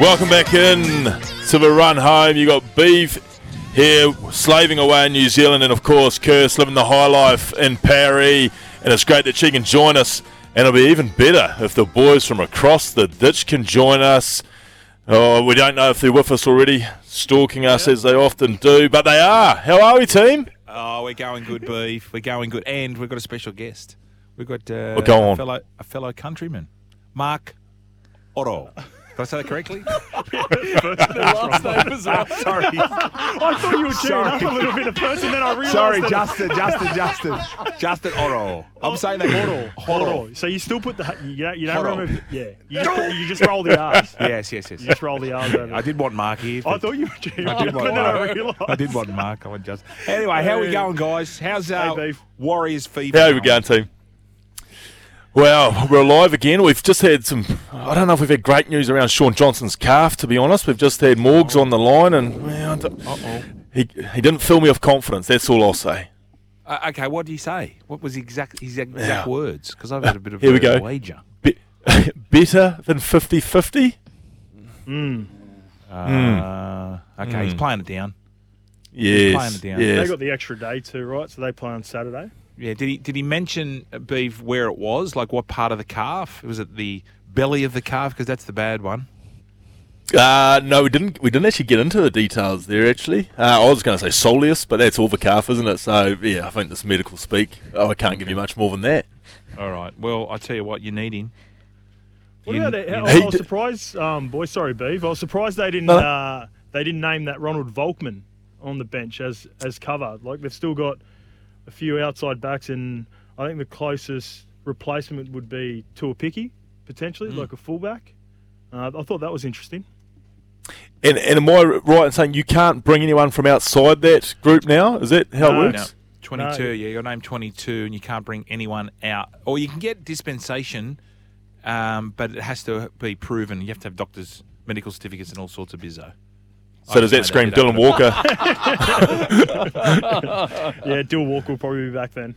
Welcome back in to the run home. You got Beef here slaving away in New Zealand, and of course, Kirst living the high life in Paris. And it's great that she can join us. And it'll be even better if the boys from across the ditch can join us. Oh, we don't know if they're with us already, stalking us as they often do, but they are. How are we, team? Oh, we're going good, beef. We're going good, and we've got a special guest. We've got uh, Well, go a fellow a fellow countryman, Mark Otto. Did I say that correctly? last name as well. Sorry, I thought you were chewing up a little bit at first, and then I realised sorry, that Justin, Justin, Justin, Justin Otto. I'm saying that Hold Otto. So you still put the you don't, you don't Hold remember? Yeah, you just, you just roll the R's. Yes, yes, yes. You just roll the R's over. I did want Mark here. I but- thought you were chewing I up, did but want then I Mark. realised. I did want Mark. I want just. Anyway, how we going, guys? How's uh, Hey, beef. Warriors fever? How are we going, team? Well, we're alive again. We've just had some. I don't know if we've had great news around Shaun Johnson's calf. To be honest, we've just had Morgs on the line, and well, I don't- Uh-oh. he he didn't fill me with confidence. That's all I'll say. Uh, okay, what did he say? What was exact his exact Yeah. words? Because I've had a bit of Here we go. wager. Be- better than 50-50? Uh, okay, he's playing it down. Yes. playing it down. They yes. got the extra day too, right? So they play on Saturday. Yeah, did he did he mention uh, beef where it was? Like what part of the calf? Was it the belly of the calf? Because that's the bad one. Uh, no, we didn't. We didn't actually get into the details there. Actually, uh, I was going to say soleus, but that's all the calf, isn't it? So yeah, I think this medical speak. Oh, I can't give you much more than that. All right. Well, I tell you what, you need him. What You- about it? you I, know- He I was d- surprised, um, boy. Sorry, Beef. I was surprised they didn't No. uh, they didn't name that Ronald Volkman on the bench as as cover. Like they've still got a few outside backs, and I think the closest replacement would be Tuaupiki potentially, Hmm. like a fullback. Uh, I thought that was interesting. And, and am I right in saying you can't bring anyone from outside that group now? Is that how No. it No, works? 22. No. Yeah, your name 22, and you can't bring anyone out. Or you can get dispensation, um, but it has to be proven. You have to have doctors, medical certificates, and all sorts of bizzo. So does that scream Dylan Walker? Yeah, Dylan Walker will probably be back then.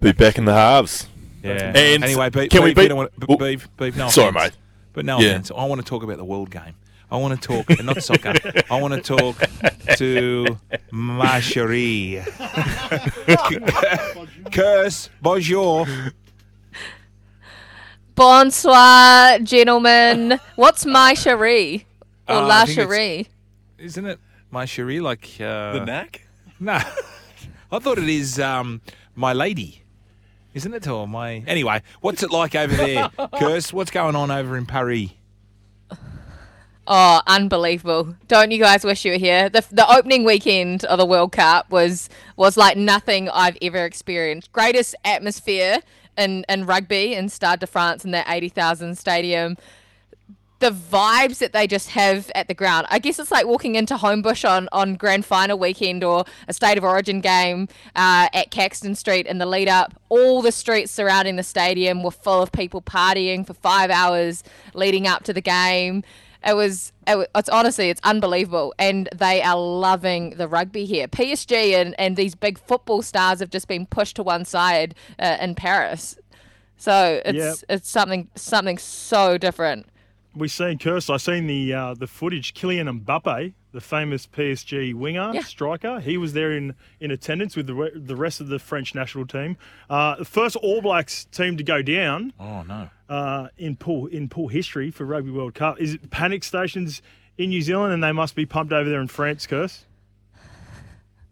be back in the halves. Yeah. And anyway, beef, can we beef, you beat- don't want, Well, beef, beef, no sorry, offense. mate. But no Yeah. offense. I want to talk about the world game. I want to talk, not soccer. I want to talk to ma chérie. Curse, bonjour. Bonsoir, gentlemen. What's my cherie? Or Uh, la think cherie? Isn't it my chérie? Like uh, knack? No, I thought it is um, my lady. Isn't it? Or my anyway? What's it like over there, Curse? What's going on over in Paris? Oh, unbelievable! Don't you guys wish you were here? The the opening weekend of the World Cup was was like nothing I've ever experienced. Greatest atmosphere in in rugby in Stade de France in that eighty thousand stadium. The vibes that they just have at the ground. I guess it's like walking into Homebush on, on grand final weekend or a state of origin game uh, at Caxton Street in the lead up. All the streets surrounding the stadium were full of people partying for five hours leading up to the game. It was, it was it's honestly it's unbelievable and they are loving the rugby here psg and, and these big football stars have just been pushed to one side uh, in paris so it's it's something something so different we seen Curse. I seen the uh, the footage. Kylian Mbappe, the famous PSG winger Yeah. striker, he was there in, in attendance with the re- the rest of the French national team. Uh, the first All Blacks team to go down Oh no! uh, in pool in pool history for Rugby World Cup. Is it panic stations in New Zealand, and they must be pumped over there in France. Curse.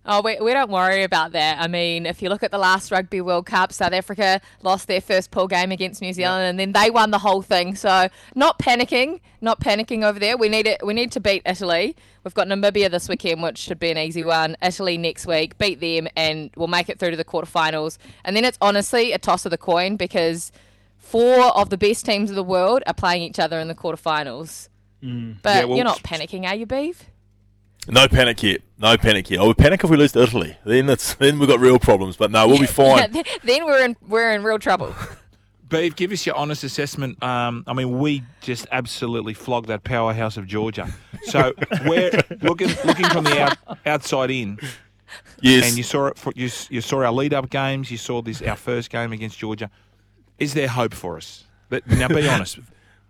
Oh, we, we don't worry about that. I mean, if you look at the last Rugby World Cup, South Africa lost their first pool game against New Zealand, and then they won the whole thing. So, not panicking, not panicking over there. We need it. We need to beat Italy. We've got Namibia this weekend, which should be an easy one. Italy next week, beat them, and we'll make it through to the quarterfinals. And then it's honestly a toss of the coin because four of the best teams of the world are playing each other in the quarterfinals. Mm. But Yeah, well- you're not panicking, are you, Beef? No panic yet. No panic yet. I would panic if we lose to Italy. Then it's then we've got real problems. But no, we'll be fine. then we're in we're in real trouble. Beef, give us your honest assessment. Um, I mean, we just absolutely flogged that powerhouse of Georgia. So we're looking looking from the out, outside in, yes. and you saw it. For, you, you saw our lead up games. You saw this our first game against Georgia. Is there hope for us? But, now, be honest.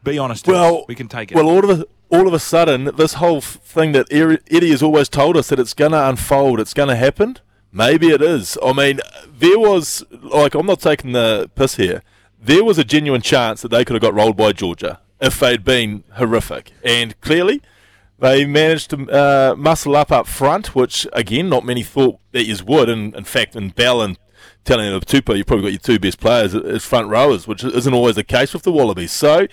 Be honest. Well, we can take it. Well, all of a, all of a sudden, this whole thing that Eddie has always told us that it's going to unfold, it's going to happen. Maybe it is. I mean, there was like I'm not taking the piss here. There was a genuine chance that they could have got rolled by Georgia if they'd been horrific, and clearly they managed to uh, muscle up up front, which again, not many thought that you would. And in fact, in Bell and Taniela Tupou, you've probably got your two best players as front rowers, which isn't always the case with the Wallabies. So.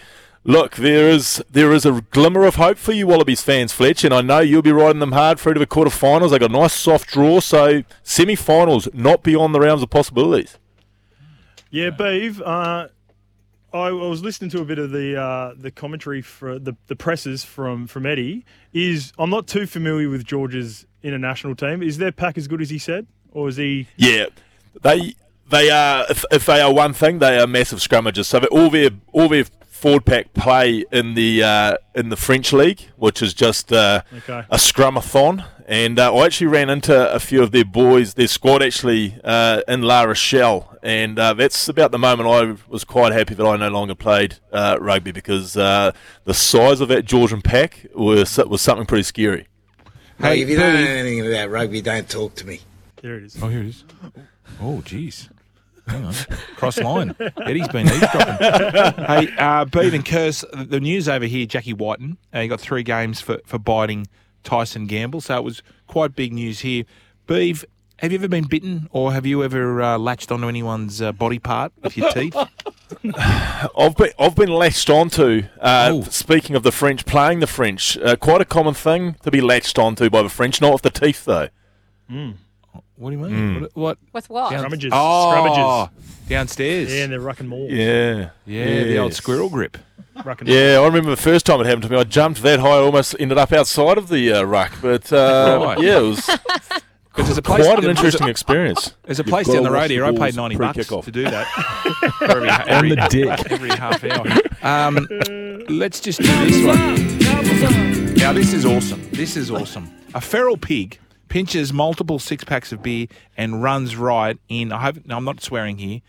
Look, there is there is a glimmer of hope for you Wallabies fans, Fletch, and I know you'll be riding them hard through to the quarterfinals. They got a nice soft draw, so semi-finals not beyond the realms of possibilities. Yeah, Beeve. Uh, I, I was listening to a bit of the uh, the commentary for the, the presses from from Eddie. Is I'm not too familiar with Georgia's international team. Is their pack as good as he said, or is he? Yeah, they they are if, if they are one thing, they are massive scrummages. So all their all their forward pack play in the uh, in the French league, which is just uh, Okay. a scrumathon. And uh, I actually ran into a few of their boys, their squad actually uh, in La Rochelle, and uh, that's about the moment I was quite happy that I no longer played uh, rugby because uh, the size of that Georgian pack was was something pretty scary. Hey, Hey, if you don't know anything about rugby, don't talk to me. There it is. Oh, here it is. Oh, jeez. Hang on. Cross line. Eddie's been eavesdropping. hey, uh, Beav and Curse, the news over here, Jackie Wighton, uh, he got three games for, for biting Tyson Gamble, so it was quite big news here. Beav, have you ever been bitten or have you ever uh, latched onto anyone's uh, body part with your teeth? I've been I've been latched onto. Uh, Oh. Speaking of the French, playing the French, uh, quite a common thing to be latched onto by the French. Not with the teeth though. What do you mean? What? what? With what? Down- Scrummages. Oh, Scrummages. downstairs. Yeah, and they're rucking more. Yeah, Yeah, the old Yes. squirrel grip. Rucking Yeah, I remember the first time it happened to me. I jumped that high, I almost ended up outside of the uh, ruck. But uh, Right. yeah, it was Because there's a place, quite an there's a- interesting experience. There's a You've place gotta down the watch road the here. I paid balls 90 bucks pre-kickoff. to do that. For every, every, the dick. Every half hour. Um, let's just do this one. Now, this is awesome. This is awesome. A feral pig pinches multiple six packs of beer and runs right in, I hope, no, I'm not swearing here,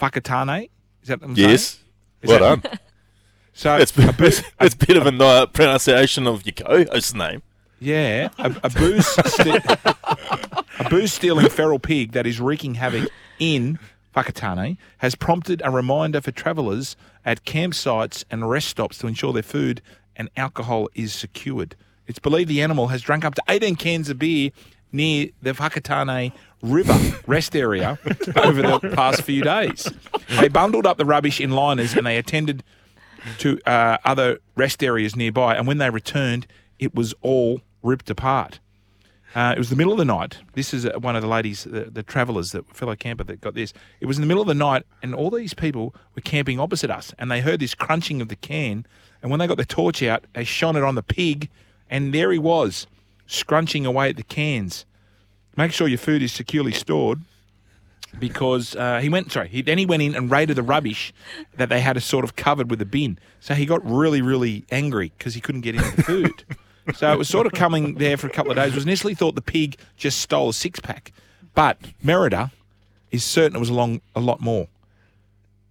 Whakatane? Is that what I'm saying? Yes, Is well that- done. So, It's a it's, it's better than the pronunciation of your co-host's name. Yeah, a, a booze, sti- a booze stealing feral pig that is wreaking havoc in Whakatane has prompted a reminder for travellers at campsites and rest stops to ensure their food and alcohol is secured. It's believed the animal has drunk up to 18 cans of beer near the Whakatane River rest area over the past few days. They bundled up the rubbish in liners and they attended to uh, other rest areas nearby. And when they returned, it was all ripped apart. Uh, it was the middle of the night. This is uh, one of the ladies, the, the travellers, the fellow camper that got this. It was in the middle of the night, and all these people were camping opposite us, and they heard this crunching of the can. And when they got the torch out, they shone it on the pig, and there he was, scrunching away at the cans. Make sure your food is securely stored because uh, he went. Sorry, he, then he went in and raided the rubbish that they had sort of covered with a bin. So he got really, really angry because he couldn't get into food. so it was sort of coming there for a couple of days. It was initially thought the pig just stole a six pack, but Merida is certain it was along a lot more.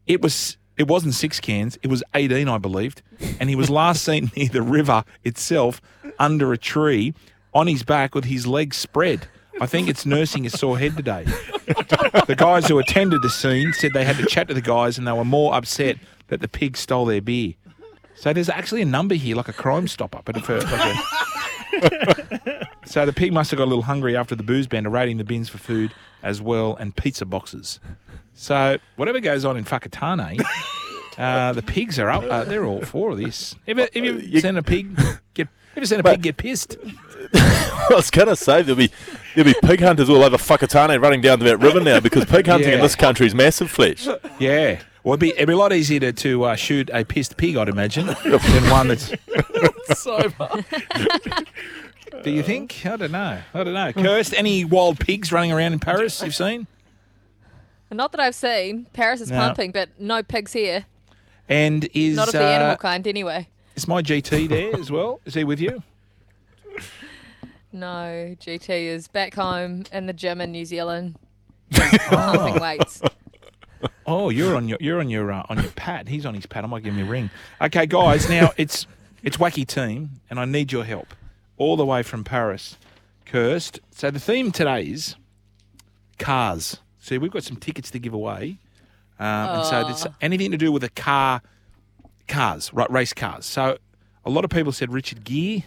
It was. It wasn't six cans. It was eighteen, I believed, and he was last seen near the river itself, under a tree, on his back with his legs spread. I think it's nursing a sore head today. The guys who attended the scene said they had to chat to the guys and they were more upset that the pig stole their beer. So there's actually a number here, like a crime stopper, but for like a... so the pig must have got a little hungry after the booze bender, raiding the bins for food as well and pizza boxes. So whatever goes on in Whakatane, uh, the pigs are up. Uh, they're all for this. Ever, have you seen a pig get? Ever seen a pig get pissed? I was going to say there'll be there'll be pig hunters all over Whakatane running down that river now because pig hunting in this country is massive, Fletch. Yeah. Well, it'd be, it'd be a lot easier to, to uh, shoot a pissed pig, I'd imagine, than one that's. so much. Do you think? I don't know. I don't know. Kirst, any wild pigs running around in Paris you've seen? Not that I've seen. Paris is No. pumping, but no pigs here. And is Not of the uh, animal kind, anyway. is my GT there as well? Is he with you? No, GT is back home in the gym in New Zealand, pumping weights. Oh, you're on your you're on your uh, on your pad. He's on his pad. I might give him a ring. Okay, guys. Now it's it's wacky team, and I need your help all the way from Paris, Kirst. So the theme today is cars. See, we've got some tickets to give away, um, and so it's anything to do with a car, cars, right? Race cars. So a lot of people said Richard Gere.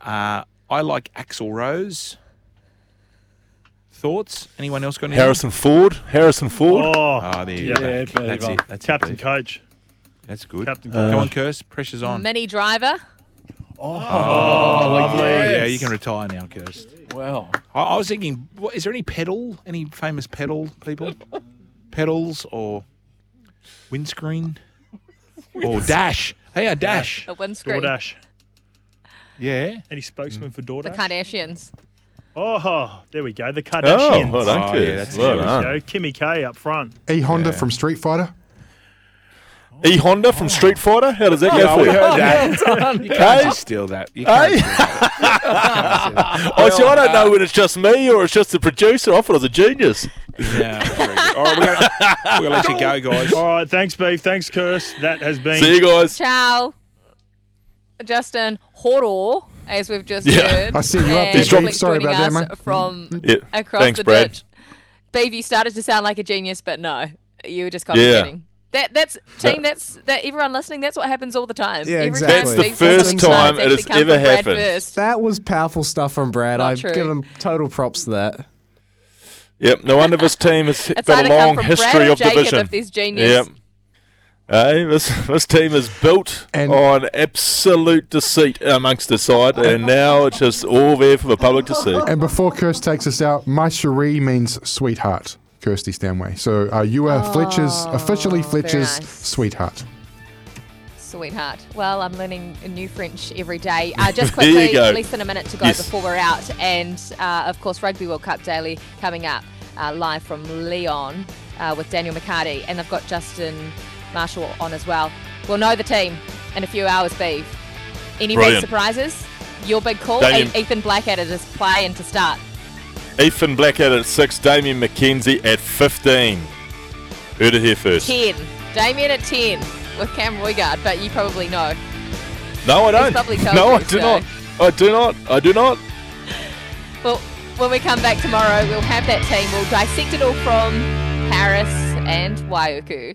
Uh, I like Axl Rose. Thoughts? Anyone else got any? Harrison Ford. Harrison oh. Ford. Oh, Oh, there you Yeah, go. yeah, That's it. That's captain Beef. coach. That's good. Captain Come coach. on, Curse. Pressure's on. Minnie Driver. Oh, oh, oh lovely. Yeah, you can retire now, Curse. Wow. I, I was thinking, what, is there any pedal? Any famous pedal people? Pedals or windscreen or dash? Hey, a dash. A windscreen. DoorDash. Yeah. Any spokesman mm. for daughter? The Kardashians. Oh, there we go. The Oh, Kardashians. well done, Oh, Kurt. yeah, that's well good. done. There go. Kimmy K up front. E Honda Yeah. from Street Fighter. E Honda from Street Fighter. How does that go oh, Yeah, for we you? heard that. You can't Hey? steal that. You can't Hey? steal that. Oh, see, I don't know when it's just me or it's just the producer. I thought I was a genius. Yeah, that's very good. All right, we're gonna, we're gonna let you go, guys. All right, thanks, Beef. Thanks, Curse. That has been. See you guys. Ciao. Justin Horo, as we've just Yeah. heard. I see you up and there, John. Flick Sorry joining about that, us mate. From Yeah. across Thanks, the Brad. ditch. Beef, you started to sound like a genius, but no, you were just kind Yeah. of. That that's team. That's that. Everyone listening. That's what happens all the time. Yeah, Every exactly. That's the first time it has ever happened. That was powerful stuff from Brad. Not I true. give him total props to that. Yep. No wonder this team has got a either come long from history Brad or of Jacob division. if there's genius. Yep. Hey, this this team is built And- on absolute deceit amongst the side, and now it's just all there for the public to see. And before Kirst takes us out, my cherie means sweetheart, Kirsty Stanway. So uh, you are Fletcher's, officially Oh, Fletcher's nice. sweetheart. Sweetheart. Well, I'm learning a new French every day. Uh, just quickly, less than a minute to go Yes. before we're out. And uh, of course, Rugby World Cup Daily coming up uh, live from Lyon uh, with Daniel McCarty. And I've got Justin Marshall on as well. We'll know the team in a few hours, Beef. Any Brilliant. big surprises? Your big call? Damian- Ethan Blackadder is playing to start. Ethan Blackadder at six, Damian McKenzie at fifteen. Heard it here first. 10. Damian at 10 with Cam Roigard, but you probably know. No, I don't. No, I do so. not. I do not. I do not. Well, when we come back tomorrow, we'll have that team. We'll dissect it all from Paris and Waiuku.